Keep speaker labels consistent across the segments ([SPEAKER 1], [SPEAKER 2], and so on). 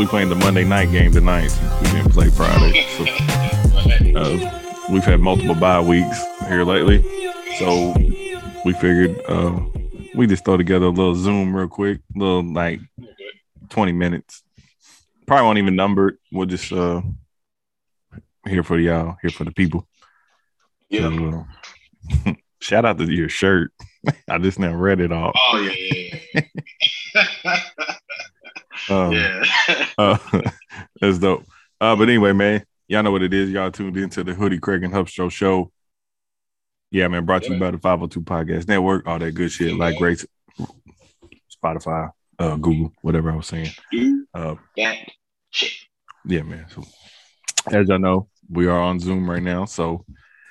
[SPEAKER 1] we playing the Monday night game tonight we didn't play Friday. So, uh, we've had multiple bye weeks here lately, so we figured uh, we just throw together a little Zoom real quick, little like twenty minutes. Probably won't even number it. We'll just uh here for y'all, here for the people.
[SPEAKER 2] Yeah.
[SPEAKER 1] So, uh, shout out to your shirt. I just now read it all.
[SPEAKER 2] Oh yeah, yeah, yeah.
[SPEAKER 1] Um,
[SPEAKER 2] yeah.
[SPEAKER 1] uh, that's dope. Uh, but anyway, man, y'all know what it is. Y'all tuned into the Hoodie Craig and Hupstro show. Yeah, man, brought to you by the 502 Podcast Network, all that good shit, like great Spotify, uh, Google, whatever I was saying.
[SPEAKER 2] Do
[SPEAKER 1] Uh, yeah, man. So as y'all know, we are on Zoom right now. So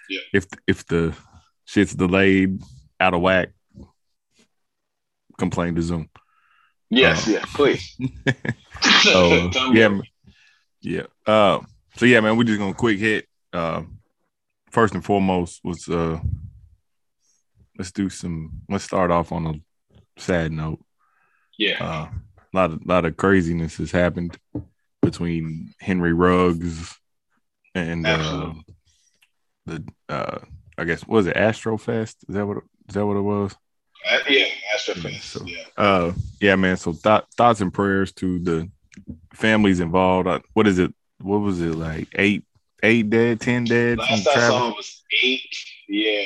[SPEAKER 2] Yeah.
[SPEAKER 1] if if the shit's delayed, out of whack, complain to Zoom.
[SPEAKER 2] Yes,
[SPEAKER 1] Uh,
[SPEAKER 2] yeah, please.
[SPEAKER 1] So yeah, man. yeah. Uh, so yeah, man, we're just gonna quick hit. Uh, first and foremost was uh, let's do some. Let's start off on a sad note.
[SPEAKER 2] yeah.
[SPEAKER 1] Uh, a lot of lot of craziness has happened between Henry Ruggs and uh, the uh, I guess was it Astrofest? Is that what is that what it was?
[SPEAKER 2] Uh, yeah, Astrofest.
[SPEAKER 1] So-
[SPEAKER 2] yeah.
[SPEAKER 1] Uh, yeah, man. So th- thoughts and prayers to the families involved. Uh, what is it? What was it like? Eight, eight dead, ten dead.
[SPEAKER 2] Last I
[SPEAKER 1] travel?
[SPEAKER 2] saw was eight. Yeah.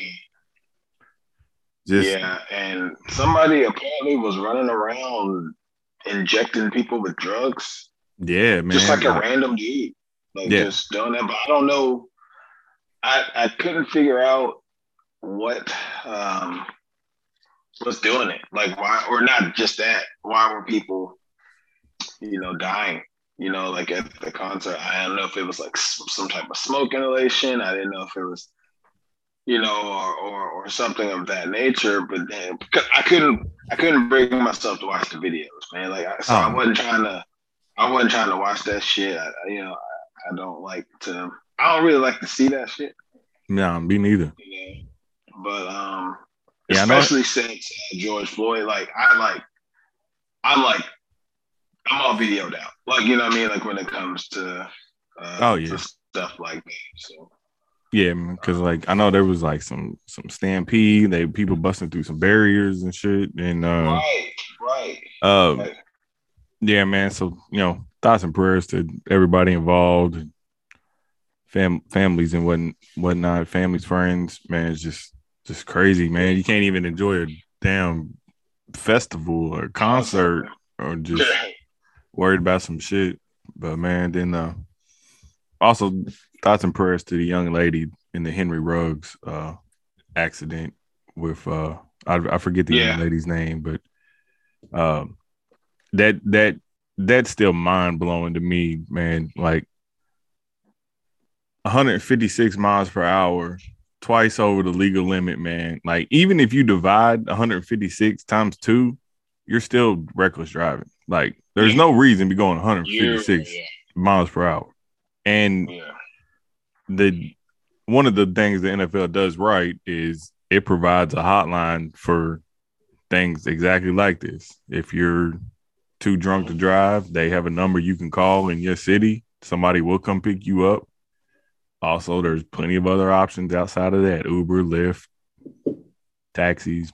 [SPEAKER 1] Just
[SPEAKER 2] yeah. And somebody apparently was running around injecting people with drugs.
[SPEAKER 1] yeah, man.
[SPEAKER 2] just like a random dude. Like
[SPEAKER 1] Yeah.
[SPEAKER 2] just doing that. But I don't know. I I couldn't figure out what um was doing it. Like why or not just that. Why were people, you know, dying? You know, like at the concert. I don't know if it was like some type of smoke inhalation. I didn't know if it was, you know, or or, or something of that nature. But then because I couldn't I couldn't bring myself to watch the videos, man. Like I, so I
[SPEAKER 1] Oh.
[SPEAKER 2] wasn't trying to I wasn't trying to watch that shit. I, you know, I, I don't like to. I don't really like to see that shit.
[SPEAKER 1] nah, me neither.
[SPEAKER 2] You know? But um,
[SPEAKER 1] Yeah,
[SPEAKER 2] especially since uh, George Floyd, like I like, I'm like, I'm all videoed out. Like you know what I mean? Like when it comes to uh,
[SPEAKER 1] Oh, yeah.
[SPEAKER 2] to stuff like that. So
[SPEAKER 1] Yeah, because like I know there was like some some stampede. They people busting through some barriers and shit. And uh,
[SPEAKER 2] right, right.
[SPEAKER 1] uh,
[SPEAKER 2] right.
[SPEAKER 1] yeah, man. So you know, thoughts and prayers to everybody involved, fam families and what whatnot, families, friends. Man, it's just just crazy, man. You can't even enjoy a damn festival or concert or just worried about some shit. But man, then uh also thoughts and prayers to the young lady in the Henry Ruggs uh accident with uh I, I forget the
[SPEAKER 2] Yeah.
[SPEAKER 1] young lady's name, but um that that that's still mind blowing to me, man. Like 156 miles per hour, twice over the legal limit, man. Like even if you divide 156 times two, you're still reckless driving. Like there's
[SPEAKER 2] Yeah.
[SPEAKER 1] no reason to be going 156
[SPEAKER 2] yeah,
[SPEAKER 1] miles per hour. And
[SPEAKER 2] yeah.
[SPEAKER 1] the one of the things the NFL does right is it provides a hotline for things exactly like this. If you're too drunk to mm-hmm. drive, they have a number you can call in your city. Somebody will come pick you up. Also, there's plenty of other options outside of that Uber, Lyft, taxis.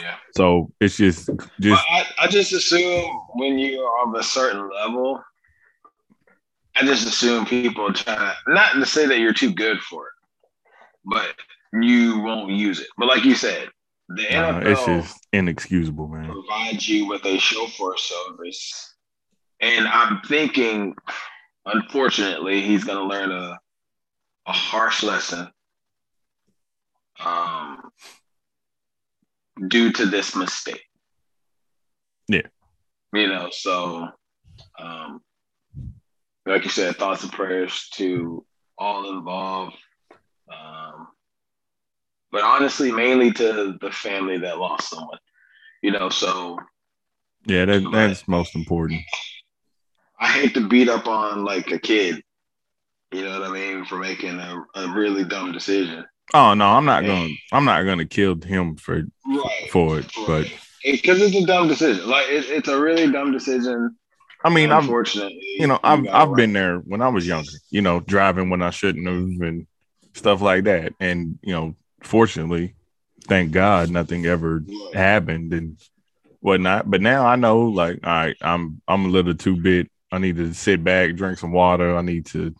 [SPEAKER 2] yeah.
[SPEAKER 1] So it's just just
[SPEAKER 2] I, I just assume when you're of a certain level, I just assume people try to not to say that you're too good for it, but you won't use it. But like you said, the
[SPEAKER 1] uh,
[SPEAKER 2] NFL
[SPEAKER 1] it's just inexcusable, man.
[SPEAKER 2] provides you with a chauffeur service, and I'm thinking, unfortunately, he's going to learn a a harsh lesson. Um, due to this mistake.
[SPEAKER 1] Yeah.
[SPEAKER 2] You know, so um like you said, thoughts and prayers to all involved. Um but honestly, mainly to the family that lost someone. You know, so
[SPEAKER 1] Yeah, that that's most important.
[SPEAKER 2] I hate to beat up on like a kid, you know what I mean, for making a, a really dumb decision.
[SPEAKER 1] Oh no, I'm not gonna I'm not gonna kill him for
[SPEAKER 2] Right.
[SPEAKER 1] for it, but
[SPEAKER 2] because it's a dumb decision. Like it, it's a really dumb decision.
[SPEAKER 1] I mean, I've
[SPEAKER 2] unfortunately,
[SPEAKER 1] you know, I've I've been there when I was younger. You know, driving when I shouldn't have and stuff like that. And you know, fortunately, thank God, nothing ever happened and whatnot. But now I know, like, all right, I'm I'm a little too bit. I need to sit back, drink some water. I need to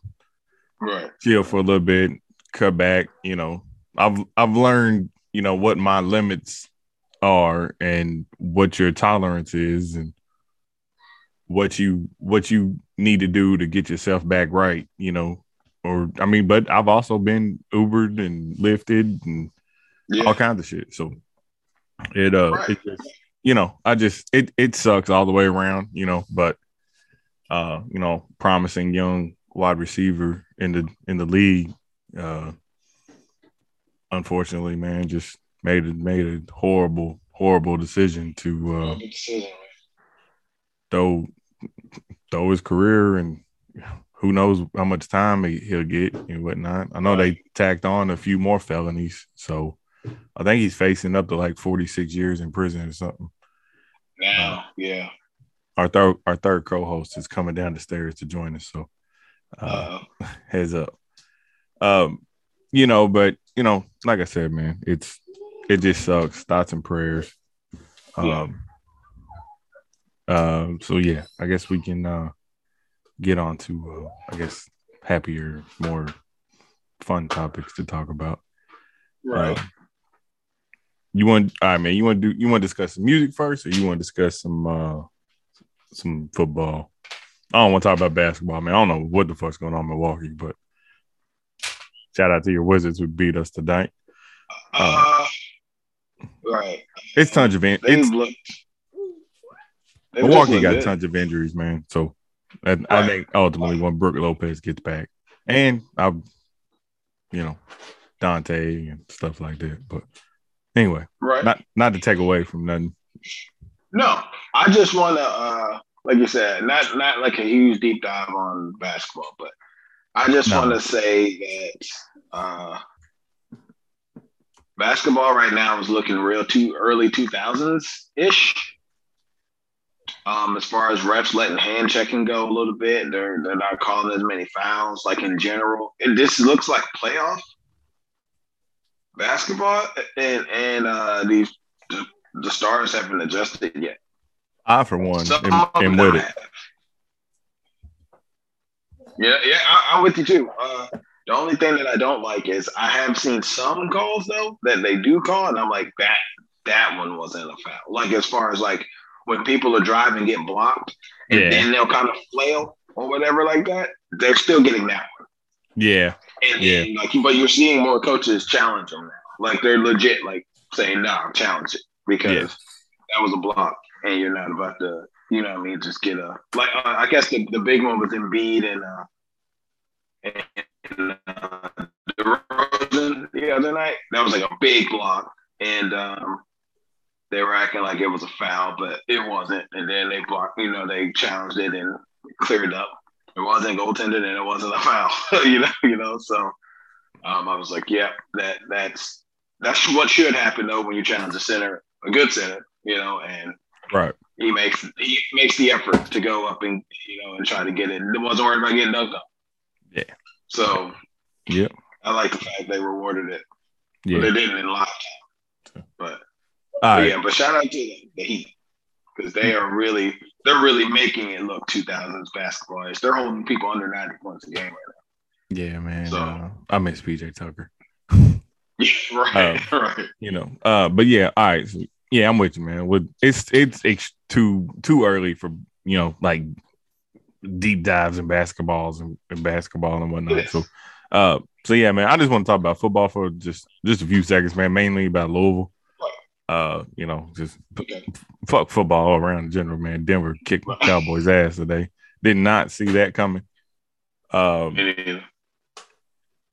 [SPEAKER 2] right.
[SPEAKER 1] chill for a little bit, cut back. You know, I've I've learned, you know, what my limits are and what your tolerance is and what you what you need to do to get yourself back right, you know. Or I mean, but I've also been Ubered and lifted and
[SPEAKER 2] Yeah.
[SPEAKER 1] all kinds of shit. So it uh
[SPEAKER 2] Right.
[SPEAKER 1] it just you know, I just it it sucks all the way around, you know, but uh, you know, promising young wide receiver in the in the league. Uh unfortunately, man, just made it made a horrible, horrible decision to uh
[SPEAKER 2] Good decision, man.
[SPEAKER 1] throw throw his career and who knows how much time he, he'll get and whatnot. I know they tacked on a few more felonies, so I think he's facing up to like 46 years in prison or something.
[SPEAKER 2] Now, yeah.
[SPEAKER 1] Our third our third co-host is coming down the stairs to join us, so uh,
[SPEAKER 2] Uh,
[SPEAKER 1] heads up. Um, you know, but you know, like I said, man, it's it just sucks. Thoughts and prayers.
[SPEAKER 2] Yeah.
[SPEAKER 1] Um, um, so yeah, I guess we can uh get on to uh, I guess happier, more fun topics to talk about.
[SPEAKER 2] right.
[SPEAKER 1] Um, you want all right, man, you want to do you want to discuss some music first or you want to discuss some uh some football? I don't want to talk about basketball, man. I don't know what the fuck's going on in Milwaukee, but shout out to your Wizards who beat us tonight.
[SPEAKER 2] Uh, right.
[SPEAKER 1] It's tons of in- it's
[SPEAKER 2] looked.
[SPEAKER 1] Milwaukee got
[SPEAKER 2] looked
[SPEAKER 1] tons of injuries, man. So I
[SPEAKER 2] Right.
[SPEAKER 1] think ultimately when Brook Lopez gets back, and I, you know, Donte and stuff like that. But anyway.
[SPEAKER 2] Right.
[SPEAKER 1] not not to take away from nothing.
[SPEAKER 2] No, I just want to, uh, like you said, not not like a huge deep dive on basketball, but I just
[SPEAKER 1] No.
[SPEAKER 2] want to say that uh, basketball right now is looking real too early two thousands ish. Um, as far as refs letting hand checking go a little bit, they're they're not calling as many fouls like in general. And this looks like playoff basketball, and and uh, these the stars haven't adjusted yet.
[SPEAKER 1] I for one
[SPEAKER 2] Some
[SPEAKER 1] am, am with it.
[SPEAKER 2] Yeah, yeah, I, I'm with you too. Uh, the only thing that I don't like is I have seen some calls though that they do call, and I'm like that that one wasn't a foul. Like as far as like when people are driving get blocked, and
[SPEAKER 1] Yeah.
[SPEAKER 2] then they'll kind of flail or whatever like that. They're still getting that one.
[SPEAKER 1] Yeah,
[SPEAKER 2] And,
[SPEAKER 1] Yeah.
[SPEAKER 2] like, but you're seeing more coaches challenge them now. Like they're legit, like saying, "No, challenge it," because
[SPEAKER 1] Yeah.
[SPEAKER 2] that was a block, and you're not about to, you know, what I mean, just get a like. Uh, I guess the, the big one was Embiid and uh, and uh, DeRozan the other night. That was like a big block, and um, they were acting like it was a foul, but it wasn't. And then they blocked, you know, they challenged it and cleared it up. It wasn't goaltended and it wasn't a foul, you know, you know. So um, I was like, yeah, that that's that's what should happen though when you challenge a center, a good center, you know, and
[SPEAKER 1] right.
[SPEAKER 2] he makes he makes the effort to go up and you know and try to get it. It wasn't worried about getting dunked on.
[SPEAKER 1] Yeah.
[SPEAKER 2] So
[SPEAKER 1] Yep.
[SPEAKER 2] I like the fact they rewarded it.
[SPEAKER 1] Yeah.
[SPEAKER 2] They didn't in time. But,
[SPEAKER 1] All
[SPEAKER 2] but
[SPEAKER 1] right.
[SPEAKER 2] yeah, but shout out to the, the Heat because they are really they're really making it look 2000s basketball. It's- They're holding people under 90 points a game right now.
[SPEAKER 1] Yeah, man.
[SPEAKER 2] So-
[SPEAKER 1] uh, I miss PJ Tucker.
[SPEAKER 2] Yeah, right, right.
[SPEAKER 1] You know. Uh, but yeah, all right. So, yeah, I'm with you, man. With it's it's it's too too early for you know like deep dives and basketballs and, and basketball and whatnot. So, uh, so yeah, man. I just want to talk about football for just just a few seconds, man. Mainly about Louisville. Uh, you know, just
[SPEAKER 2] Okay.
[SPEAKER 1] fuck football all around in general, man. Denver kicked the Cowboys' ass today. Did not see that coming. Um,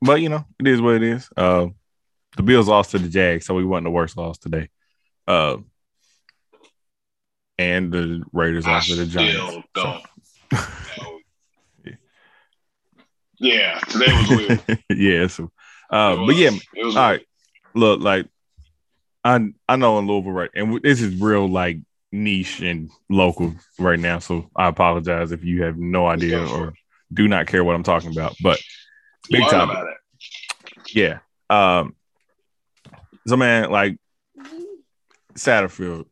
[SPEAKER 1] but you know, it is what it is. Uh, the Bills lost to the Jags, so we wasn't the worst loss today. Uh, and the Raiders
[SPEAKER 2] I
[SPEAKER 1] to the Giants.
[SPEAKER 2] don't know. Yeah, today was weird.
[SPEAKER 1] yeah, so uh, but yeah,
[SPEAKER 2] was- it was
[SPEAKER 1] all right. Look, like I I know in Louisville, right? And this is real like niche and local right now. So I apologize if you have no idea or do not care what I'm talking about. But big time. Yeah. Um. So man, like Satterfield,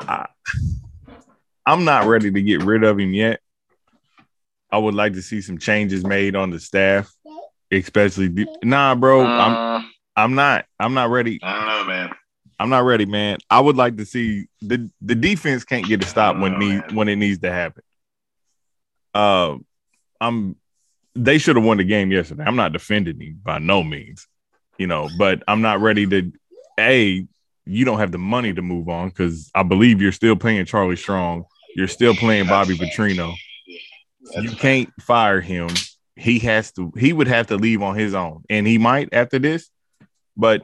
[SPEAKER 1] I, I'm not ready to get rid of him yet. I would like to see some changes made on the staff, especially. Nah, bro, uh, I'm I'm not. I'm not ready.
[SPEAKER 2] I don't know, man.
[SPEAKER 1] I'm not ready, man. I would like to see the the defense can't get a stop when need when it needs to happen. Uh, I'm. They should have won the game yesterday. I'm not defending him by no means, you know, but I'm not ready to. A, you don't have the money to move on because I believe you're still playing Charlie Strong. You're still playing Bobby Petrino. You can't fire him. He has to. He would have to leave on his own, and he might after this. But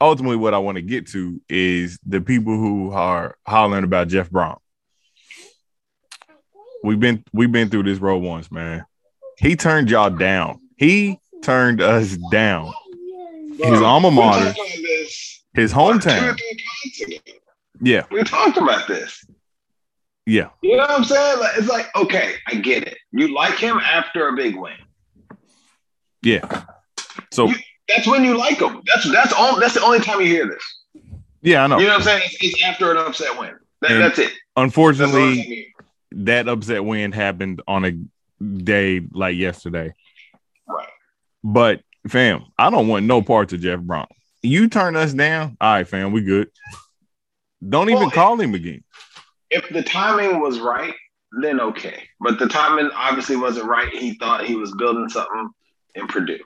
[SPEAKER 1] ultimately, what I want to get to is the people who are hollering about Jeff Brohm. We've been we've been through this road once, man. He turned y'all down. He turned us down. His alma mater, his hometown. Yeah,
[SPEAKER 2] we talked about this.
[SPEAKER 1] Yeah,
[SPEAKER 2] you know what I'm saying? Like, it's like okay, I get it. You like him after a big win.
[SPEAKER 1] Yeah. So
[SPEAKER 2] you, that's when you like them. That's that's all. That's the only time you hear this.
[SPEAKER 1] Yeah, I know.
[SPEAKER 2] You know what I'm saying? It's, it's after an upset win. That, that's it.
[SPEAKER 1] Unfortunately, that's that upset win happened on a day like yesterday.
[SPEAKER 2] Right.
[SPEAKER 1] But fam, I don't want no parts of Jeff Brohm. You turn us down, all right, fam, we good. Don't well, even call him again.
[SPEAKER 2] If the timing was right, then okay. But the timing obviously wasn't right. He thought he was building something in Purdue.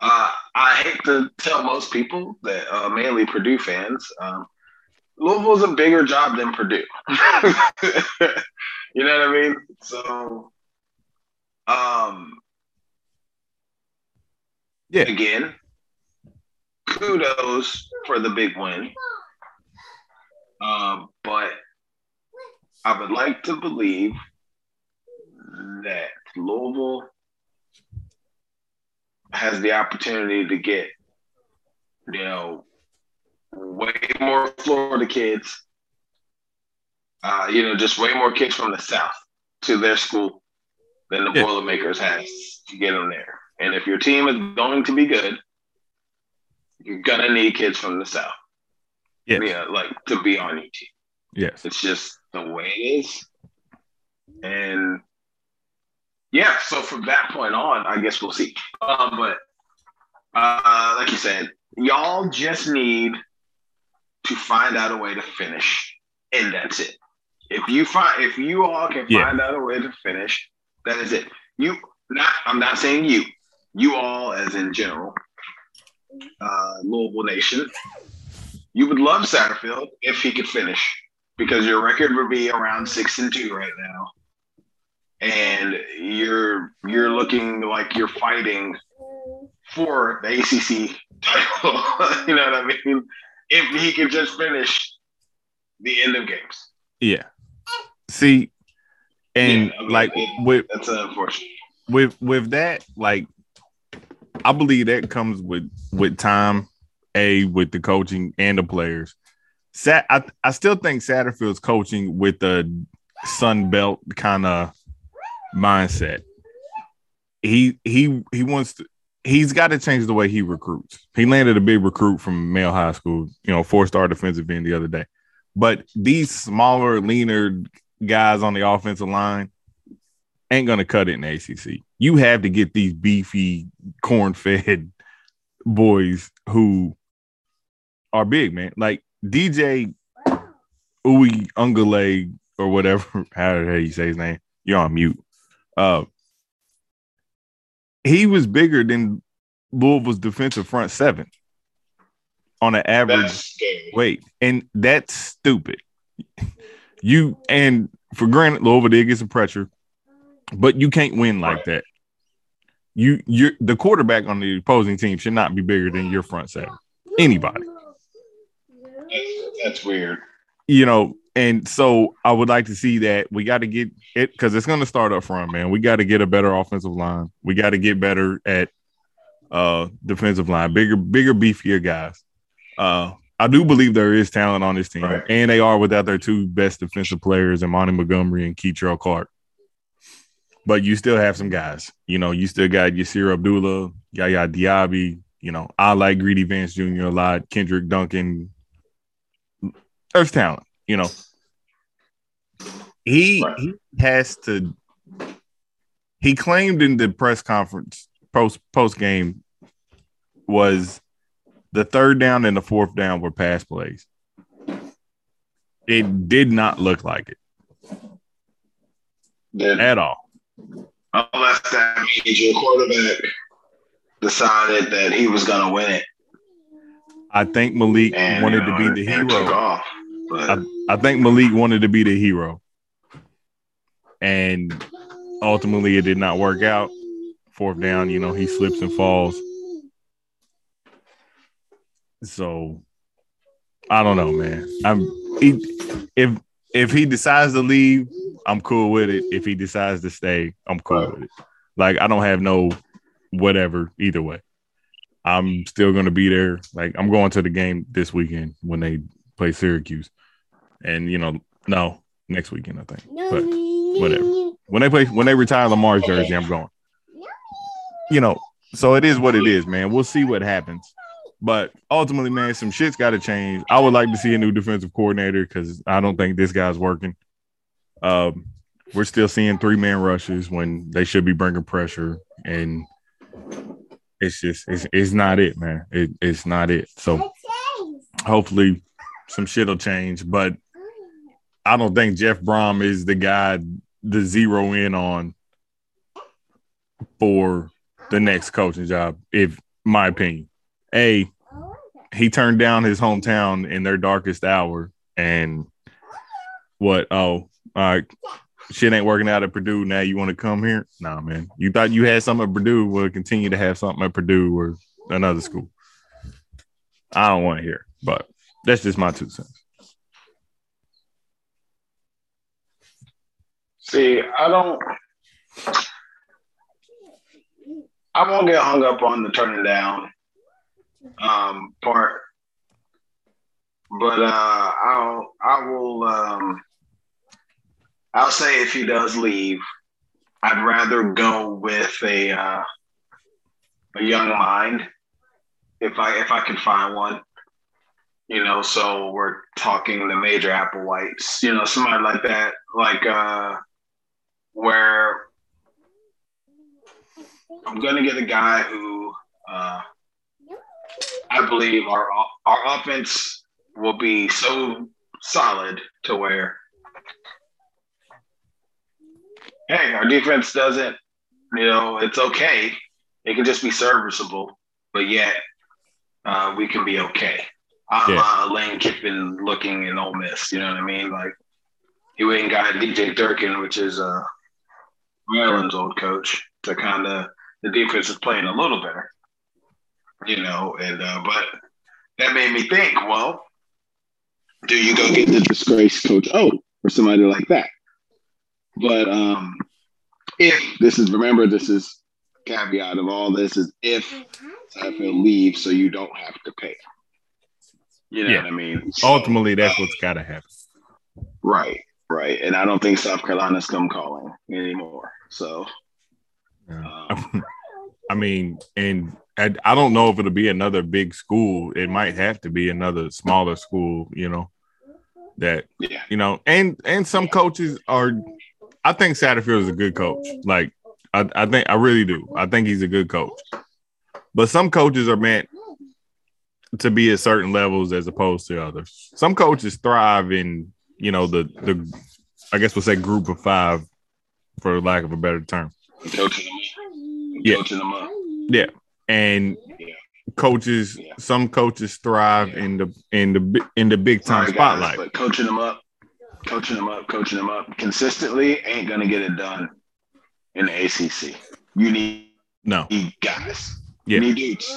[SPEAKER 2] Uh, I hate to tell most people that, uh, mainly Purdue fans, um, Louisville's a bigger job than Purdue. you know what I mean? So, um,
[SPEAKER 1] yeah.
[SPEAKER 2] Again, kudos for the big win. Um, but I would like to believe that Louisville has the opportunity to get, you know, way more Florida kids, uh, you know, just way more kids from the South to their school than the yeah. Boilermakers has to get them there. And if your team is going to be good, you're gonna need kids from the South.
[SPEAKER 1] Yeah,
[SPEAKER 2] yeah, like to be on your team.
[SPEAKER 1] Yes,
[SPEAKER 2] it's just the way it is, and yeah, so from that point on, I guess we'll see. Um, but uh, like you said, y'all just need to find out a way to finish, and that's it. If you find, if you all can yeah. find out a way to finish, that is it. You not, I'm not saying you, you all as in general, uh, Louisville Nation. You would love Satterfield if he could finish because your record would be around six and two right now and you're you're looking like you're fighting for the ACC title. you know what I mean? If he could just finish the end of games.
[SPEAKER 1] Yeah. See, and yeah, I mean, like
[SPEAKER 2] it,
[SPEAKER 1] with
[SPEAKER 2] that's unfortunate.
[SPEAKER 1] With with that, like I believe that comes with with time, a with the coaching and the players. Sat, I, I still think Satterfield's coaching with the Sun Belt kind of mindset. He he he wants to he's got to change the way he recruits. He landed a big recruit from Male High School, you know, four-star defensive end the other day. But these smaller, leaner guys on the offensive line ain't gonna cut it in the ACC. You have to get these beefy, corn-fed boys who are big, man. Like DJ Uwe Ungale or whatever, how do you say his name? You're on mute. Uh, he was bigger than Louisville's defensive front seven on an average weight, and that's stupid. You and for granted, Louisville did get some pressure, but you can't win like that. You you the quarterback on the opposing team should not be bigger than your front seven. Anybody.
[SPEAKER 2] That's, weird.
[SPEAKER 1] You know, and so I would like to see that we got to get it because it's going to start up front, man. We got to get a better offensive line. We got to get better at uh defensive line, bigger, bigger, beefier guys. Uh, I do believe there is talent on this team,
[SPEAKER 2] Right.
[SPEAKER 1] and they are without their two best defensive players, Imani Montgomery and Kei'Trel Clark. But you still have some guys. You know, you still got Yasir Abdullah, Yaya Diaby. You know, I like Greedy Vance Jr. a lot. Kendrick Duncan. There's talent. You know, he
[SPEAKER 2] Right.
[SPEAKER 1] he has to. He claimed in the press conference post post game was the third down and the fourth down were pass plays. It did not look like it
[SPEAKER 2] Then,
[SPEAKER 1] at all.
[SPEAKER 2] Unless that means your quarterback decided that he was going to win it
[SPEAKER 1] I think Malik
[SPEAKER 2] and
[SPEAKER 1] wanted
[SPEAKER 2] you know,
[SPEAKER 1] to be the hero.
[SPEAKER 2] off. But
[SPEAKER 1] I think Malik wanted to be the hero. And ultimately it did not work out. Fourth down, you know, he slips and falls. So I don't know, man. I'm he, if if he decides to leave, I'm cool with it. If he decides to stay, I'm cool
[SPEAKER 2] Right.
[SPEAKER 1] with it. Like I don't have no whatever either way. I'm still gonna be there. Like I'm going to the game this weekend when they play Syracuse. And you know, no, next weekend I think. But whatever. When they play when they retire Lamar's jersey, I'm going. You know, so it is what it is, man. We'll see what happens. But ultimately, man, some shit's got to change. I would like to see a new defensive coordinator because I don't think this guy's working. Um, we're still seeing three man rushes when they should be bringing pressure, and it's just it's, it's not it, man. It, it's not it. So hopefully, some shit'll change. But I don't think Jeff Brohm is the guy to zero in on for the next coaching job, if my opinion. A, he turned down his hometown in their darkest hour, and what? Oh, all right, shit ain't working out at Purdue. Now you want to come here? Nah, man. You thought you had something at Purdue, will continue to have something at Purdue or another school. I don't want to hear, but that's just my two cents.
[SPEAKER 2] see, I don't. I won't get hung up on the turning down um, part, but uh, I'll I will um, I'll say if he does leave, I'd rather go with a uh, a young mind if I if I can find one. You know, so we're talking the major Applewhites, you know, somebody like that, like uh where I'm gonna get a guy who uh I believe our our offense will be so solid to where hey, our defense doesn't, you know, it's okay. It can just be serviceable, but yet uh, we can be okay. I'm
[SPEAKER 1] Yeah.
[SPEAKER 2] uh, Lane Kiffin looking in Ole Miss, you know what I mean? Like he went and got DJ Durkin, which is uh, Maryland's old coach, to kind of the defense is playing a little better, you know. And uh, but that made me think, well, do you go get the disgraced coach O or somebody like that? But um, if this is remember, this is caveat of all this is if Satterfield leaves, so you don't have to pay. You know
[SPEAKER 1] Yeah.
[SPEAKER 2] what I mean?
[SPEAKER 1] Ultimately, that's
[SPEAKER 2] uh,
[SPEAKER 1] what's got to happen.
[SPEAKER 2] right, right. And I don't think South Carolina's come calling anymore. So um,
[SPEAKER 1] I mean, and I, I don't know if it'll be another big school. It might have to be another smaller school, you know, that,
[SPEAKER 2] yeah,
[SPEAKER 1] you know, and and some coaches are I think Satterfield is a good coach. Like I, I think I really do. I think he's a good coach. But some coaches are meant to be at certain levels as opposed to others. Some coaches thrive in, you know, the the I guess we'll say group of five for lack of a better term.
[SPEAKER 2] coaching them up,
[SPEAKER 1] Yeah.
[SPEAKER 2] coaching them up.
[SPEAKER 1] Yeah, and
[SPEAKER 2] Yeah.
[SPEAKER 1] coaches,
[SPEAKER 2] Yeah.
[SPEAKER 1] some coaches thrive in the in the in the big time
[SPEAKER 2] Sorry, guys,
[SPEAKER 1] spotlight.
[SPEAKER 2] but coaching them up, coaching them up, coaching them up consistently ain't gonna get it done in the ACC. You need
[SPEAKER 1] no, need
[SPEAKER 2] guys.
[SPEAKER 1] Yeah.
[SPEAKER 2] You need dudes.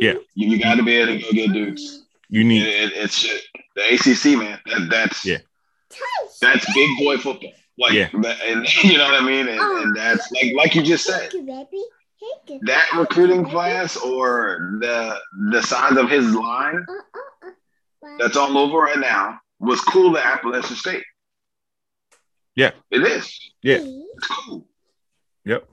[SPEAKER 1] Yeah.
[SPEAKER 2] You, you got to be able to go get dudes.
[SPEAKER 1] you need
[SPEAKER 2] it, it's shit. the ACC, man. That, that's
[SPEAKER 1] Yeah.
[SPEAKER 2] That's big boy football. Like,
[SPEAKER 1] Yeah.
[SPEAKER 2] and you know what I mean. And, and that's like, like you just said, that recruiting class or the the size of his line that's all over right now was cool at Appalachian State.
[SPEAKER 1] Yeah.
[SPEAKER 2] It is.
[SPEAKER 1] Yeah.
[SPEAKER 2] It's cool.
[SPEAKER 1] Yep.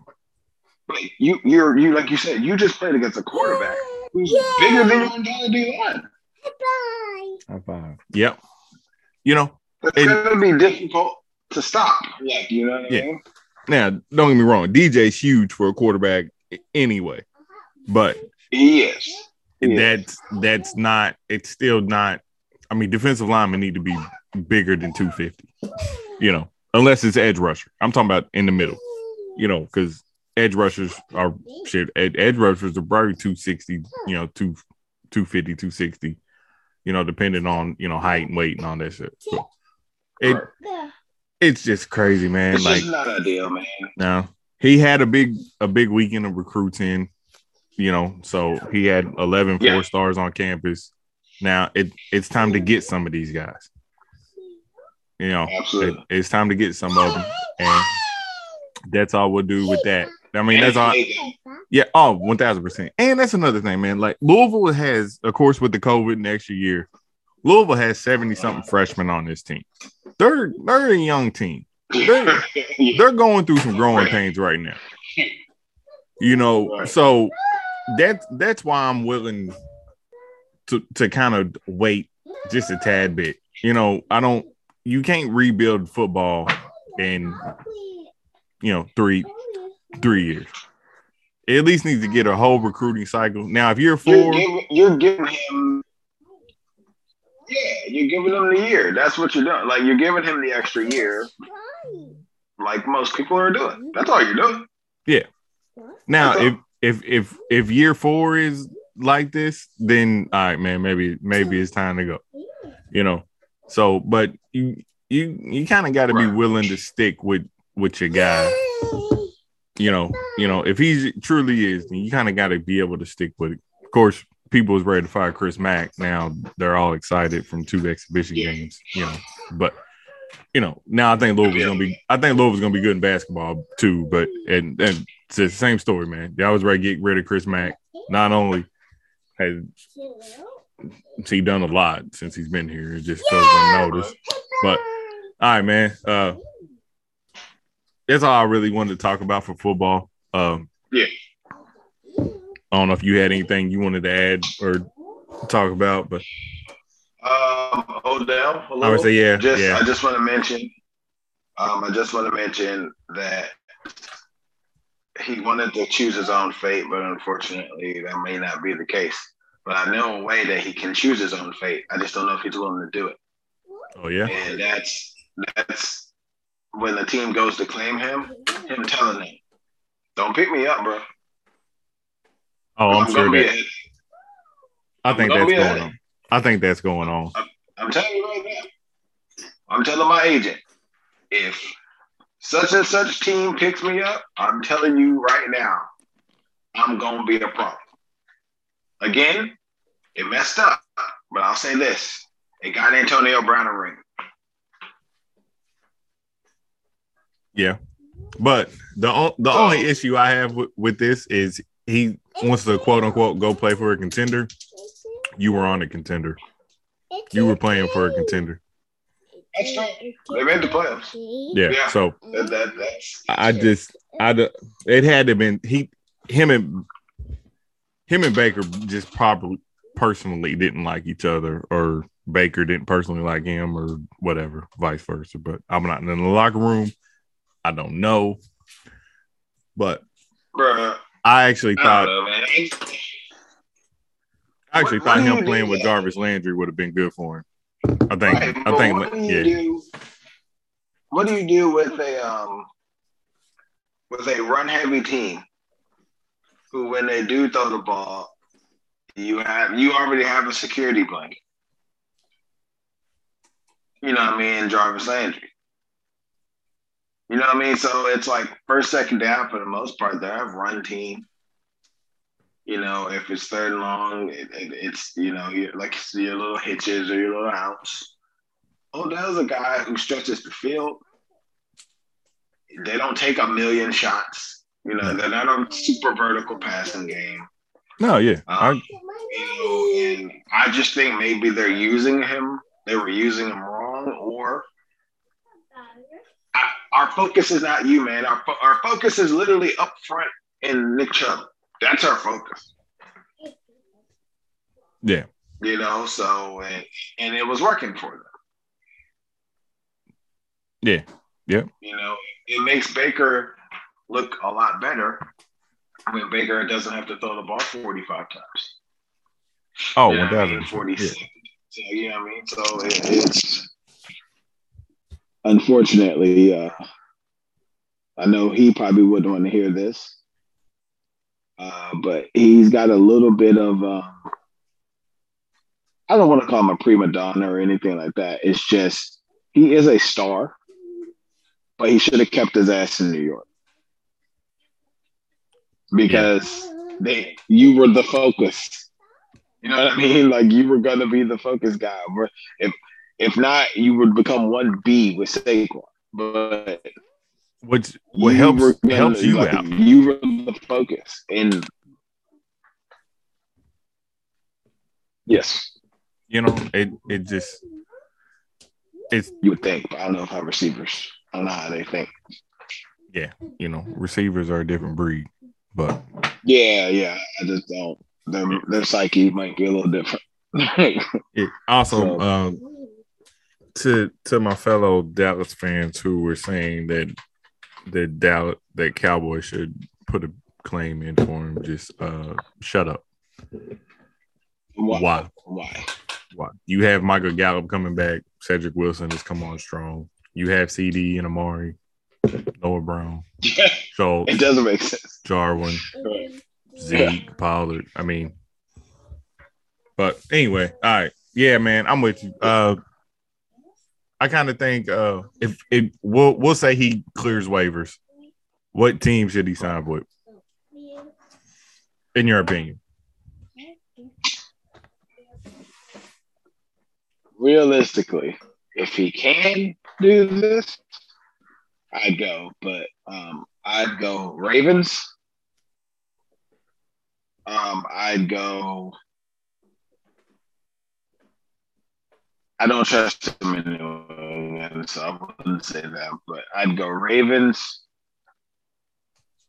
[SPEAKER 2] But you you're you like you said, you just played against a quarterback who's bigger than your entire D line.
[SPEAKER 1] High five. Yep. You know,
[SPEAKER 2] It's
[SPEAKER 1] And-
[SPEAKER 2] gonna be difficult to stop. Like, you know what
[SPEAKER 1] Yeah.
[SPEAKER 2] I mean?
[SPEAKER 1] now don't get me wrong, DJ's huge for a quarterback anyway, but
[SPEAKER 2] He is. He is.
[SPEAKER 1] that's that's not. It's still not. I mean, defensive linemen need to be bigger than two fifty. You know, unless it's edge rusher. I'm talking about in the middle. You know, because edge rushers are shit. Ed, edge rushers are probably two sixty. You know, two 250, 260. You know, depending on you know height and weight and all that shit. So it it's just crazy, man.
[SPEAKER 2] It's
[SPEAKER 1] like
[SPEAKER 2] just not ideal, man.
[SPEAKER 1] no, he had a big a big weekend of recruiting, you know, so he had 11
[SPEAKER 2] Yeah.
[SPEAKER 1] four stars on campus. Now it it's time to get some of these guys. You know, it, it's time to get some of them, and that's all we'll do with that. I mean, that's all. Yeah, Oh, oh, one thousand percent. And that's another thing, man. Like Louisville has, of course, with the COVID and extra year, Louisville has seventy something freshmen on this team. They're they're a young team. They're, they're going through some growing pains right now. You know, so that's that's why I'm willing to to kind of wait just a tad bit. You know, I don't you can't rebuild football in, you know, three three years. It at least needs to get a whole recruiting cycle. Now, if you're four,
[SPEAKER 2] you're giving him, yeah, you're giving him the year. That's what you're doing. Like you're giving him the extra year, like most people are doing. Mm-hmm. That's all you're doing.
[SPEAKER 1] Yeah.
[SPEAKER 2] Now
[SPEAKER 1] if if if if year four is like this, then all right, man, maybe maybe it's time to go. You know. So, but you you you kind of got to be willing to stick with with your guy. You know, you know, if he truly is, then you kind of got to be able to stick with it. Of course, people was ready to fire Chris Mack. Now they're all excited from two exhibition
[SPEAKER 2] Yeah.
[SPEAKER 1] games. You know, but you know, now I think Louisville's gonna be. I think Louisville's gonna be good in basketball too. But and and it's the same story, man. Y'all was right to get rid of Chris Mack. Not only has he done a lot since he's been here, it just goes unnoticed. But all right, man. Uh, that's all I really wanted to talk about for football. Um,
[SPEAKER 2] Yeah.
[SPEAKER 1] I don't know if you had anything you wanted to add or talk about, but
[SPEAKER 2] Um, Odell. Hello.
[SPEAKER 1] I would say yeah,
[SPEAKER 2] Just,
[SPEAKER 1] yeah.
[SPEAKER 2] I just want to mention. Um, I just want to mention that he wanted to choose his own fate, but unfortunately, that may not be the case. But I know a way that he can choose his own fate. I just don't know if he's willing to do it.
[SPEAKER 1] Oh yeah,
[SPEAKER 2] And that's that's when the team goes to claim him, him telling them, "Don't pick me up, bro.
[SPEAKER 1] oh I'm sure
[SPEAKER 2] gonna be
[SPEAKER 1] that. I think that's going on. I think that's going on.
[SPEAKER 2] I'm telling you right now. I'm telling my agent, if such and such team picks me up, I'm telling you right now, I'm gonna be a problem. Again, it messed up, but I'll say this: it got Antonio Brown a ring.
[SPEAKER 1] Yeah, but the the oh. only issue I have with, with this is he wants to quote unquote go play for a contender. You were on a contender. You were playing for a contender.
[SPEAKER 2] That's true. They made the playoffs.
[SPEAKER 1] Yeah.
[SPEAKER 2] Yeah.
[SPEAKER 1] So
[SPEAKER 2] That, that, that's,
[SPEAKER 1] I just I it had to been he him and him and Baker just probably personally didn't like each other or Baker didn't personally like him or whatever, vice versa. But I'm not in the locker room. I don't know. But
[SPEAKER 2] bruh.
[SPEAKER 1] I actually
[SPEAKER 2] I
[SPEAKER 1] thought
[SPEAKER 2] don't know, man. I-
[SPEAKER 1] I actually
[SPEAKER 2] What-
[SPEAKER 1] thought
[SPEAKER 2] what
[SPEAKER 1] him playing
[SPEAKER 2] do
[SPEAKER 1] with? Jarvis Landry would have been good for him. I think
[SPEAKER 2] Right,
[SPEAKER 1] I think
[SPEAKER 2] what do you
[SPEAKER 1] yeah.
[SPEAKER 2] do? What do you do with a um with a run heavy team who when they do throw the ball, you have you already have a security blanket. You know what I mean, Jarvis Landry. You know what I mean? So it's like first, second down for the most part, they have run team. You know, if it's third and long, it, it, it's you know, you like your little hitches or your little outs. Odell's a guy who stretches the field. They don't take a million shots. You know, they're not a super vertical passing game.
[SPEAKER 1] No, yeah.
[SPEAKER 2] Um, you know, and I just think maybe they're using him. They were using him wrong, or I, our focus is not you, man. Our our focus is literally up front in Nick Chubb. That's our focus.
[SPEAKER 1] yeah.
[SPEAKER 2] You know, so and, and it was working for them.
[SPEAKER 1] Yeah. Yeah.
[SPEAKER 2] You know, it makes Baker look a lot better when Baker doesn't have to throw the ball 45 times.
[SPEAKER 1] Oh,
[SPEAKER 2] You know
[SPEAKER 1] one
[SPEAKER 2] I mean?
[SPEAKER 1] thousand.
[SPEAKER 2] 46. So, you know what I mean? So it, it's unfortunately, uh, I know he probably wouldn't want to hear this, uh, but he's got a little bit of, um, I don't want to call him a prima donna or anything like that. It's just he is a star, but he should have kept his ass in New York because they you were the focus. You know what I mean? Like you were gonna be the focus guy. If if not, you would become one B with Saquon. But
[SPEAKER 1] Which what helps
[SPEAKER 2] gonna-
[SPEAKER 1] helps you
[SPEAKER 2] like,
[SPEAKER 1] out.
[SPEAKER 2] You were the focus, and yes,
[SPEAKER 1] You know, it it just it's
[SPEAKER 2] you would think. But I don't know how receivers. I don't know how they think.
[SPEAKER 1] Yeah, you know receivers are a different breed, but
[SPEAKER 2] Yeah, yeah. I just don't. Their their psyche might be a little different.
[SPEAKER 1] it also
[SPEAKER 2] So-
[SPEAKER 1] um to to my fellow Dallas fans who were saying that that Dallas that Cowboys should put a claim in for him, just uh shut up.
[SPEAKER 2] Why?
[SPEAKER 1] Why?
[SPEAKER 2] Why?
[SPEAKER 1] Why? You have Michael Gallup coming back. Cedric Wilson has come on strong. You have CD and Amari, Noah Brown, Schultz,
[SPEAKER 2] it doesn't make sense.
[SPEAKER 1] Jarwin,
[SPEAKER 2] Right.
[SPEAKER 1] Zeke, Pollard. I mean, but anyway, all right. Yeah, man, I'm with you. Uh I kind of think uh if it we'll we'll say he clears waivers, what team should he sign with? In your opinion?
[SPEAKER 2] Realistically, if he can do this, I'd go. But um, I'd go Ravens. Um, I'd go. I don't trust him anyway, so I wouldn't say that. But I'd go Ravens.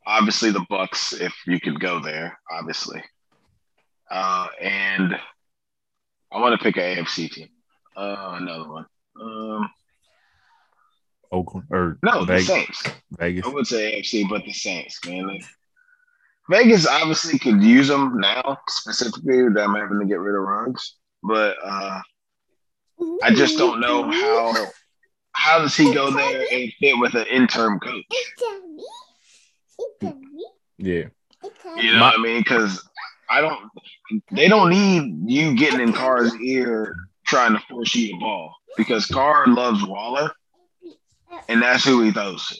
[SPEAKER 2] Obviously, the Bucs, if you could go there. Obviously, uh, and I want to pick an AFC team. Uh, another one. Um,
[SPEAKER 1] Oakland or
[SPEAKER 2] no, the Saints.
[SPEAKER 1] Vegas.
[SPEAKER 2] I would say AFC, but the Saints, man. Like, Vegas obviously could use them now, specifically them having to get rid of Ruggs. But uh, I just don't know how how does he go there and fit with an interim coach?
[SPEAKER 1] Yeah.
[SPEAKER 2] You know what I mean? Because I don't. They don't need you getting in Carr's ear trying to force you the ball because Carr loves Waller, and that's who he throws to.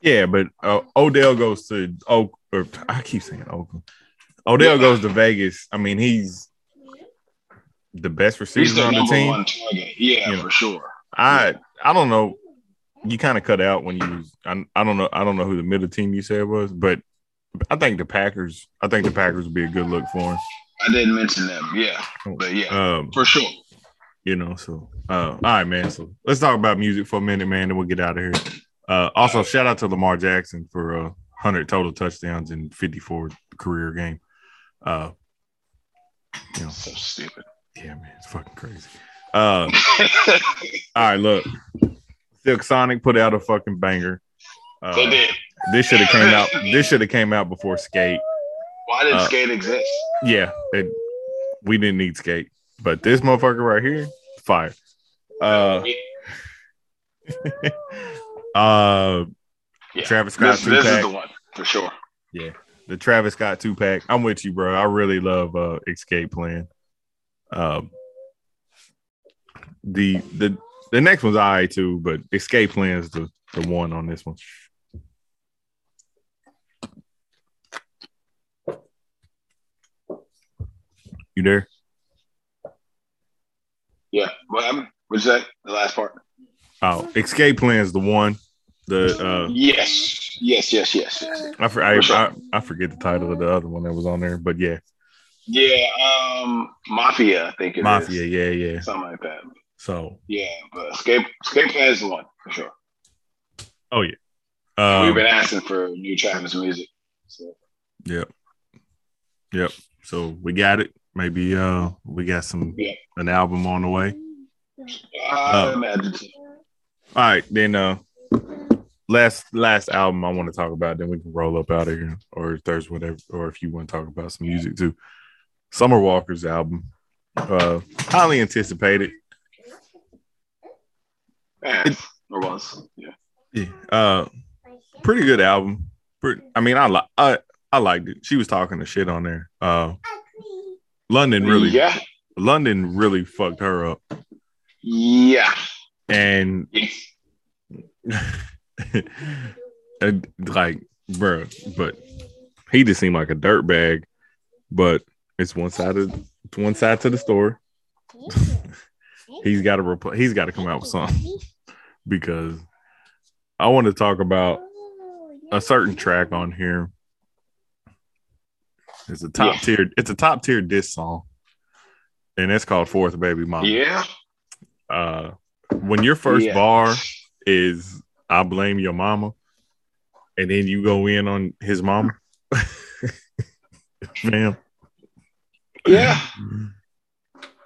[SPEAKER 1] Yeah, but uh, Odell goes to Oak or I keep saying Oakland. Odell goes to Vegas. I mean, he's the best
[SPEAKER 2] He's
[SPEAKER 1] receiver
[SPEAKER 2] the
[SPEAKER 1] on the team.
[SPEAKER 2] Yeah,
[SPEAKER 1] You know.
[SPEAKER 2] for sure.
[SPEAKER 1] I I don't know. You kind of cut out when you was I, I don't know I don't know who the middle team you said was, but I think the Packers I think the Packers would be a good look for him.
[SPEAKER 2] I didn't mention them. Yeah, but yeah,
[SPEAKER 1] Um,
[SPEAKER 2] for sure.
[SPEAKER 1] you know, so uh all right, man. So let's talk about music for a minute, man, and we'll get out of here. Uh also shout out to Lamar Jackson for uh 100 total touchdowns in 54 career game. Uh you know,
[SPEAKER 2] So stupid.
[SPEAKER 1] Yeah, man, it's fucking crazy. Uh all right, look. Silk Sonic put out a fucking banger. Uh,
[SPEAKER 2] they did.
[SPEAKER 1] This should have came out. This should have came out before Skate.
[SPEAKER 2] Why did
[SPEAKER 1] uh,
[SPEAKER 2] skate exist?
[SPEAKER 1] Yeah, it, we didn't need Skate, but this motherfucker right here, fire. Uh, uh,
[SPEAKER 2] Yeah.
[SPEAKER 1] Travis Scott
[SPEAKER 2] This, this is the one for sure.
[SPEAKER 1] Yeah, the Travis Scott two pack. I'm with you, bro. I really love uh Escape Plan. Um, the the the next one's I too, but Escape Plan is the the one on this one. You there?
[SPEAKER 2] Yeah. What you say? The last part.
[SPEAKER 1] Oh, Escape Plan is the one. The uh
[SPEAKER 2] Yes, yes, yes, yes, yes.
[SPEAKER 1] I, for, I,
[SPEAKER 2] sure.
[SPEAKER 1] I I forget the title of the other one that was on there, but yeah,
[SPEAKER 2] Yeah, um, Mafia, I think it is.
[SPEAKER 1] Mafia, yeah, yeah.
[SPEAKER 2] something like that.
[SPEAKER 1] So
[SPEAKER 2] Yeah, but Escape Escape Plan is the one for sure.
[SPEAKER 1] oh yeah.
[SPEAKER 2] We've
[SPEAKER 1] Um,
[SPEAKER 2] been asking for new Travis music. So
[SPEAKER 1] Yep. Yep. So we got it. Maybe uh we got some
[SPEAKER 2] Yeah.
[SPEAKER 1] an album on the way. Oh.
[SPEAKER 2] imagine.
[SPEAKER 1] All right, then uh last last album I want to talk about, then we can roll up out of here. Or if there's whatever, or if you want to talk about some music too. Summer Walker's album. Uh highly anticipated.
[SPEAKER 2] Yeah, or was. Yeah.
[SPEAKER 1] Yeah. Uh pretty good album. Pretty, I mean I like I I liked it. She was talking the shit on there. Uh London really
[SPEAKER 2] Yeah.
[SPEAKER 1] London really fucked her up.
[SPEAKER 2] Yeah.
[SPEAKER 1] And and, like, bro, but he just seemed like a dirt bag. But it's one side of it's one side to the story. He's got to repl- he's got to come out with something because I want to talk about a certain track on here. It's a top
[SPEAKER 2] Yeah.
[SPEAKER 1] tier. It's a top tier diss song, and it's called Fourth Baby Mama.
[SPEAKER 2] Yeah.
[SPEAKER 1] Uh, when your first
[SPEAKER 2] Yeah.
[SPEAKER 1] bar is "I blame your mama," and then you go in on his mama, fam.
[SPEAKER 2] Yeah.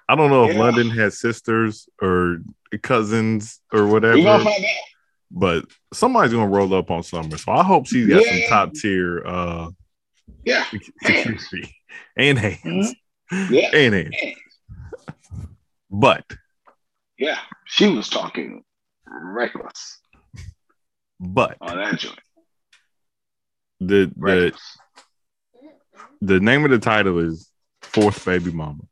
[SPEAKER 1] I don't know if
[SPEAKER 2] Yeah.
[SPEAKER 1] London has sisters or cousins or whatever,
[SPEAKER 2] We gonna find out.
[SPEAKER 1] but somebody's gonna roll up on Summer. So I hope she's got some top tier uh
[SPEAKER 2] Yeah.
[SPEAKER 1] security and hands
[SPEAKER 2] Yeah.
[SPEAKER 1] and hands. But
[SPEAKER 2] Yeah. She was talking reckless
[SPEAKER 1] but
[SPEAKER 2] on that joint.
[SPEAKER 1] the the
[SPEAKER 2] Reckless.
[SPEAKER 1] the name of the title is Fourth Baby Mama.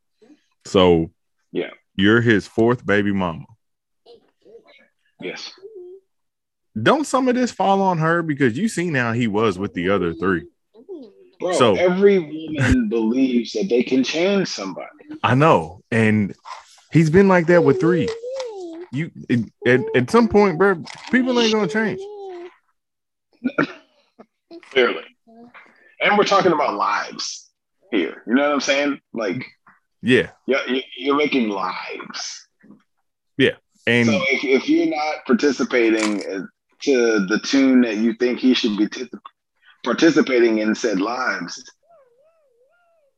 [SPEAKER 1] So
[SPEAKER 2] Yeah.
[SPEAKER 1] you're his fourth baby mama.
[SPEAKER 2] Yes.
[SPEAKER 1] Don't some of this fall on her because you see now he was with the other three.
[SPEAKER 2] Bro,
[SPEAKER 1] So-
[SPEAKER 2] every woman believes that they can change somebody.
[SPEAKER 1] I know, and he's been like that with three. You at, at some point, bro, people ain't gonna change.
[SPEAKER 2] Clearly. And we're talking about lives here. You know what I'm saying? Like,
[SPEAKER 1] Yeah,
[SPEAKER 2] you're, you're making lives.
[SPEAKER 1] Yeah, and
[SPEAKER 2] so if, if you're not participating to the tune that you think he should be t- participating in said lives,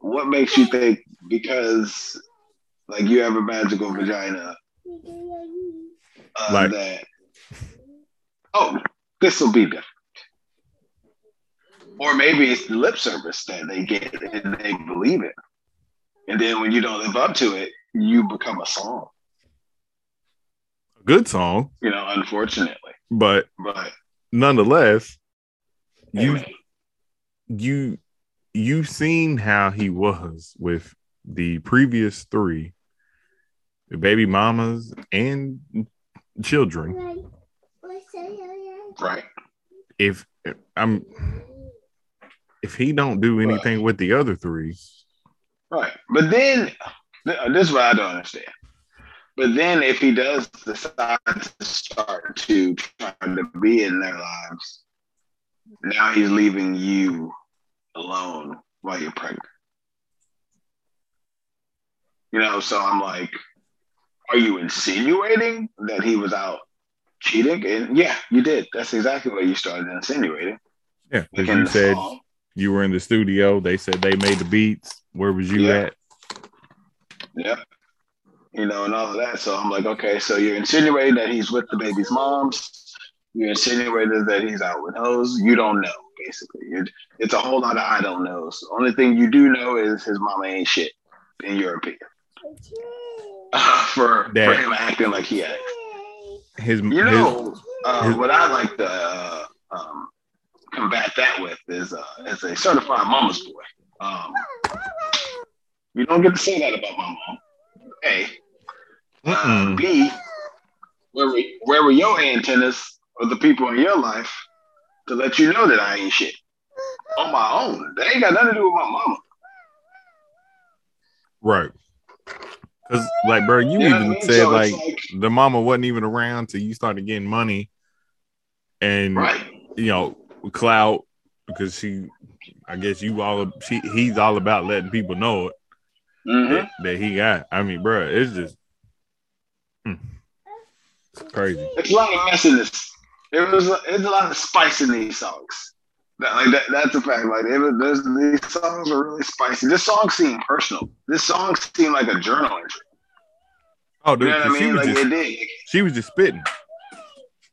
[SPEAKER 2] what makes you think because like you have a magical vagina uh,
[SPEAKER 1] Like-
[SPEAKER 2] that oh this will be different or maybe it's the lip service that they get and they believe it. And then when you don't live up to it you become a song.
[SPEAKER 1] A good song,
[SPEAKER 2] you know unfortunately.
[SPEAKER 1] But
[SPEAKER 2] but
[SPEAKER 1] nonetheless, you you you've seen how he was with the previous three the baby mamas and children.
[SPEAKER 2] right.
[SPEAKER 1] If I'm if he don't do anything with the other three,
[SPEAKER 2] right. But then uh, this is what i don't understand. But then if he does decide to start to try to be in their lives now he's leaving you alone while you're pregnant. You know so i'm like are you insinuating that he was out cheating? And yeah you did. That's exactly what you started insinuating.
[SPEAKER 1] Yeah, because
[SPEAKER 2] Like
[SPEAKER 1] you said
[SPEAKER 2] song.
[SPEAKER 1] You were in the studio. They said they made the beats. Where was you
[SPEAKER 2] Yeah.
[SPEAKER 1] at?
[SPEAKER 2] Yeah. You know, and all of that. So I'm like, okay, so you're insinuating that he's with the baby's moms. You're insinuating that he's out with hoes. You don't know, basically. It, it's a whole lot of I don't knows. The only thing you do know is his mama ain't shit, in your opinion. for, for
[SPEAKER 1] That-
[SPEAKER 2] him acting like he acts.
[SPEAKER 1] His,
[SPEAKER 2] You
[SPEAKER 1] his
[SPEAKER 2] know, uh,
[SPEAKER 1] his-
[SPEAKER 2] what I like to uh, um, combat that with is uh, as a certified mama's boy. Um, you don't get to say that about my mom. A. Uh, B. Where were, where were your antennas or the people in your life to let you know that I ain't shit on my own? That ain't got nothing to do with my mama.
[SPEAKER 1] right. Because like, bro, you
[SPEAKER 2] You what I
[SPEAKER 1] even
[SPEAKER 2] mean?
[SPEAKER 1] said
[SPEAKER 2] So it's
[SPEAKER 1] like the mama wasn't even around till you started getting money, and
[SPEAKER 2] Right.
[SPEAKER 1] you know, clout because she, I guess you all, she, he's all about letting people know it
[SPEAKER 2] hmm
[SPEAKER 1] that, that he got. I mean, bro, it's just hmm, it's crazy.
[SPEAKER 2] It's a lot of messiness. It was it's a lot of spice in these songs. That, like that, that's a fact. Like it was, these songs are really spicy. This song seemed personal. This song seemed like a journal entry.
[SPEAKER 1] Oh,
[SPEAKER 2] You
[SPEAKER 1] dude,
[SPEAKER 2] know what I mean?
[SPEAKER 1] was
[SPEAKER 2] Like
[SPEAKER 1] just
[SPEAKER 2] it did.
[SPEAKER 1] she was just spitting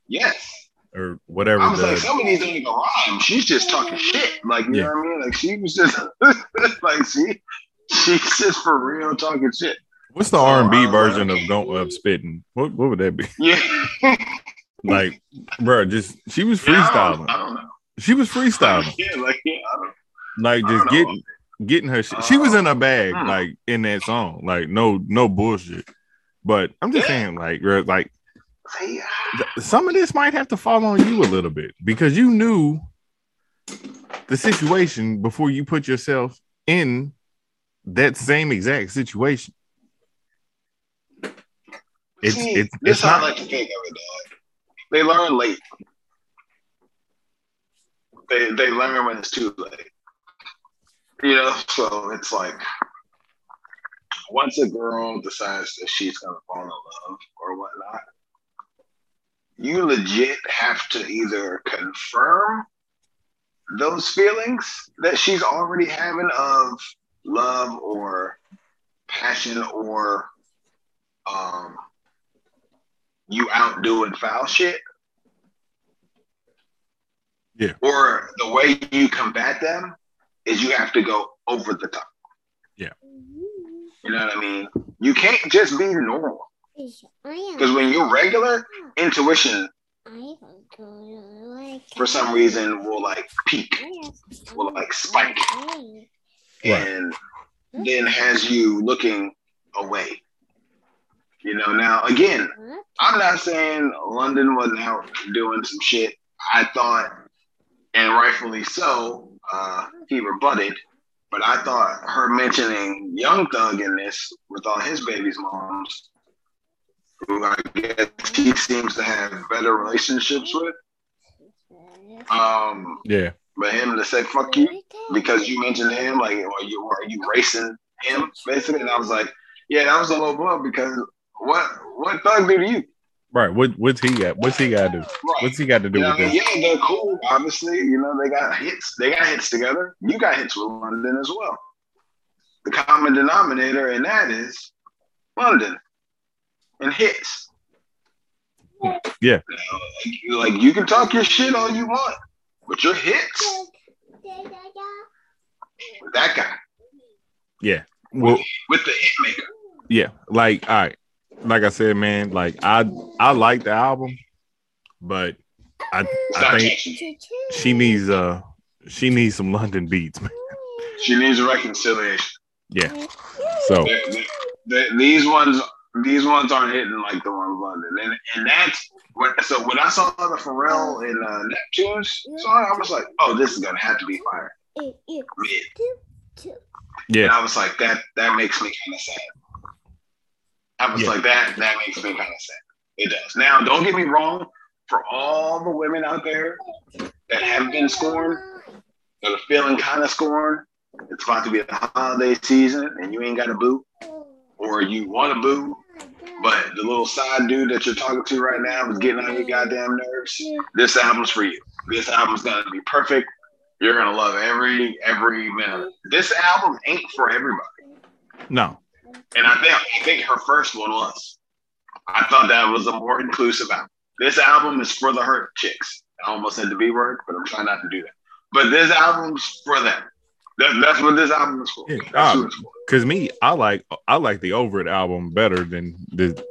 [SPEAKER 2] Yes.
[SPEAKER 1] Or whatever.
[SPEAKER 2] I was like, some of these don't even rhyme. She's just talking shit. Like, you
[SPEAKER 1] Yeah.
[SPEAKER 2] know what I mean? Like she was just like she she's just for real talking shit.
[SPEAKER 1] what's the
[SPEAKER 2] so
[SPEAKER 1] R and B
[SPEAKER 2] like,
[SPEAKER 1] version of "Don't Up Spitting"? What what would that be?
[SPEAKER 2] Yeah.
[SPEAKER 1] Like, bro, just she was
[SPEAKER 2] Yeah, I
[SPEAKER 1] freestyling.
[SPEAKER 2] don't, I don't know.
[SPEAKER 1] She was freestyling.
[SPEAKER 2] Yeah, like yeah, I don't
[SPEAKER 1] like just getting getting her shit. She was in a bag,
[SPEAKER 2] Hmm.
[SPEAKER 1] like in that song, like no no bullshit. But I'm just
[SPEAKER 2] Yeah.
[SPEAKER 1] saying, like, bro, like
[SPEAKER 2] See,
[SPEAKER 1] some of this might have to fall on you a little bit because you knew the situation before you put yourself in that same exact situation. It's
[SPEAKER 2] See,
[SPEAKER 1] it's it's not
[SPEAKER 2] like to think of it, dog. They learn late. They they learn when it's too late. You know, so it's like once a girl decides that she's gonna fall in love or whatnot, you legit have to either confirm those feelings that she's already having of love or passion or um you out doing foul shit.
[SPEAKER 1] Yeah.
[SPEAKER 2] Or the way you combat them is you have to go over the top. Yeah. You know what I mean? You can't just be normal. Because when you're regular, intuition for some reason will like peak will like spike and then has you looking away. You know, now again, I'm not saying London wasn't out doing some shit. I thought, and rightfully so, uh, he rebutted. But I thought her mentioning Young Thug in this with all his baby's moms, who I guess he seems to have better relationships with, um,
[SPEAKER 1] yeah.
[SPEAKER 2] but him to say "fuck you" because you mentioned him, like, are you are you racing him basically? And I was like, yeah, that was a low blow because what what Thug do to you?
[SPEAKER 1] Right. What what's he got? What's he got to do?
[SPEAKER 2] Right.
[SPEAKER 1] What's he got to do
[SPEAKER 2] You know,
[SPEAKER 1] with this?
[SPEAKER 2] yeah, they're cool. Obviously, you know they got hits. They got hits together. You got hits with London as well. The common denominator in that is London and hits.
[SPEAKER 1] Yeah.
[SPEAKER 2] You know, like, like you can talk your shit all you want, but your hits, that guy
[SPEAKER 1] Yeah. Well,
[SPEAKER 2] with the hit maker.
[SPEAKER 1] yeah. Like, all right. Like I said, man. Like I I like the album, but I I think she needs uh she needs some London beats, man.
[SPEAKER 2] She needs a reconciliation.
[SPEAKER 1] Yeah. So
[SPEAKER 2] these ones, these ones aren't hitting like the ones London, and and that's what. So when I saw the Pharrell and uh, Neptune's song, I was like, oh, this is gonna have to be fire. Mid.
[SPEAKER 1] yeah.
[SPEAKER 2] And I was like, that that makes me kind of sad. I was
[SPEAKER 1] Yeah.
[SPEAKER 2] like, that that makes me kind of sad. It does. Now, don't get me wrong. For all the women out there that have been scorned, that are feeling kind of scorned, it's about to be the holiday season, and you ain't got a boo, or you want a boo, but the little side dude that you're talking to right now is getting on your goddamn nerves. This album's for you. This album's gonna be perfect. You're gonna love every every minute. This album ain't for everybody.
[SPEAKER 1] No.
[SPEAKER 2] And I think I think her first one was. I thought that was a more inclusive album. This album is for the hurt chicks. I almost said the B word, but I'm trying not to do that. But this album's for them. That, that's what this album is for.
[SPEAKER 1] Yeah,
[SPEAKER 2] That's who
[SPEAKER 1] um,
[SPEAKER 2] it's for.
[SPEAKER 1] Cause me, I like I like the Over It album better than the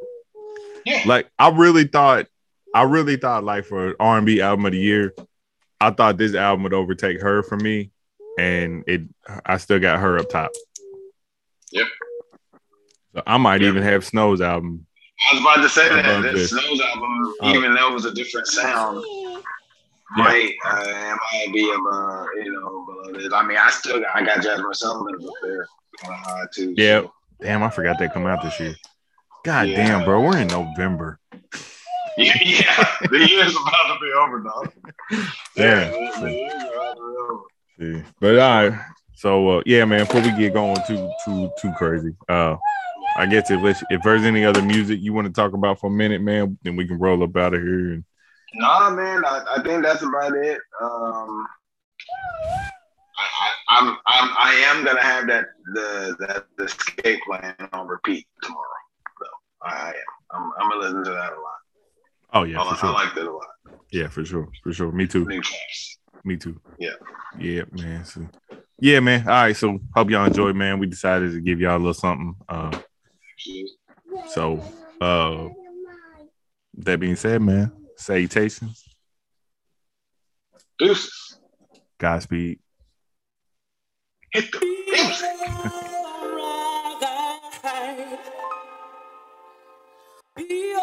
[SPEAKER 2] Yeah.
[SPEAKER 1] like I really thought I really thought like for R and B album of the year, I thought this album would overtake her for me, and it I still got her up top.
[SPEAKER 2] Yep.
[SPEAKER 1] So I might
[SPEAKER 2] Yep.
[SPEAKER 1] even have Snoh's album.
[SPEAKER 2] I was about to say that. That
[SPEAKER 1] this.
[SPEAKER 2] Snoh's album,
[SPEAKER 1] Oh.
[SPEAKER 2] even though it was a different sound,
[SPEAKER 1] Yeah.
[SPEAKER 2] might uh, it might be of uh, you know below this. I mean, I still got I got Jazmine Sullivan up there high too.
[SPEAKER 1] Yeah.
[SPEAKER 2] so.
[SPEAKER 1] Damn, I forgot they come out this year. God
[SPEAKER 2] Yeah.
[SPEAKER 1] damn, bro, we're in November.
[SPEAKER 2] yeah, yeah, the year's about to be over, dog.
[SPEAKER 1] Yeah.
[SPEAKER 2] the- the year's about to be over.
[SPEAKER 1] Yeah. But all right. So uh, yeah, man. Before we get going too too too crazy, uh, I guess if if there's any other music you want to talk about for a minute, man, then we can roll up out of here. And
[SPEAKER 2] Nah, man, I, I think that's about it. Um, I, I, I'm, I'm, I am gonna have that the that the escape plan on repeat tomorrow. So I am. I'm, I'm gonna listen to that a lot.
[SPEAKER 1] oh yeah,
[SPEAKER 2] I,
[SPEAKER 1] for sure.
[SPEAKER 2] I like that a lot.
[SPEAKER 1] yeah, for sure, for sure. Me too. Me too.
[SPEAKER 2] Yeah.
[SPEAKER 1] Yeah, man. So, yeah, man. All right. So hope y'all enjoyed, man. We decided to give y'all a little something. Uh, so uh, that being said, man, salutations,
[SPEAKER 2] Deuces.
[SPEAKER 1] Godspeed.
[SPEAKER 2] Hit the music.
[SPEAKER 3] Be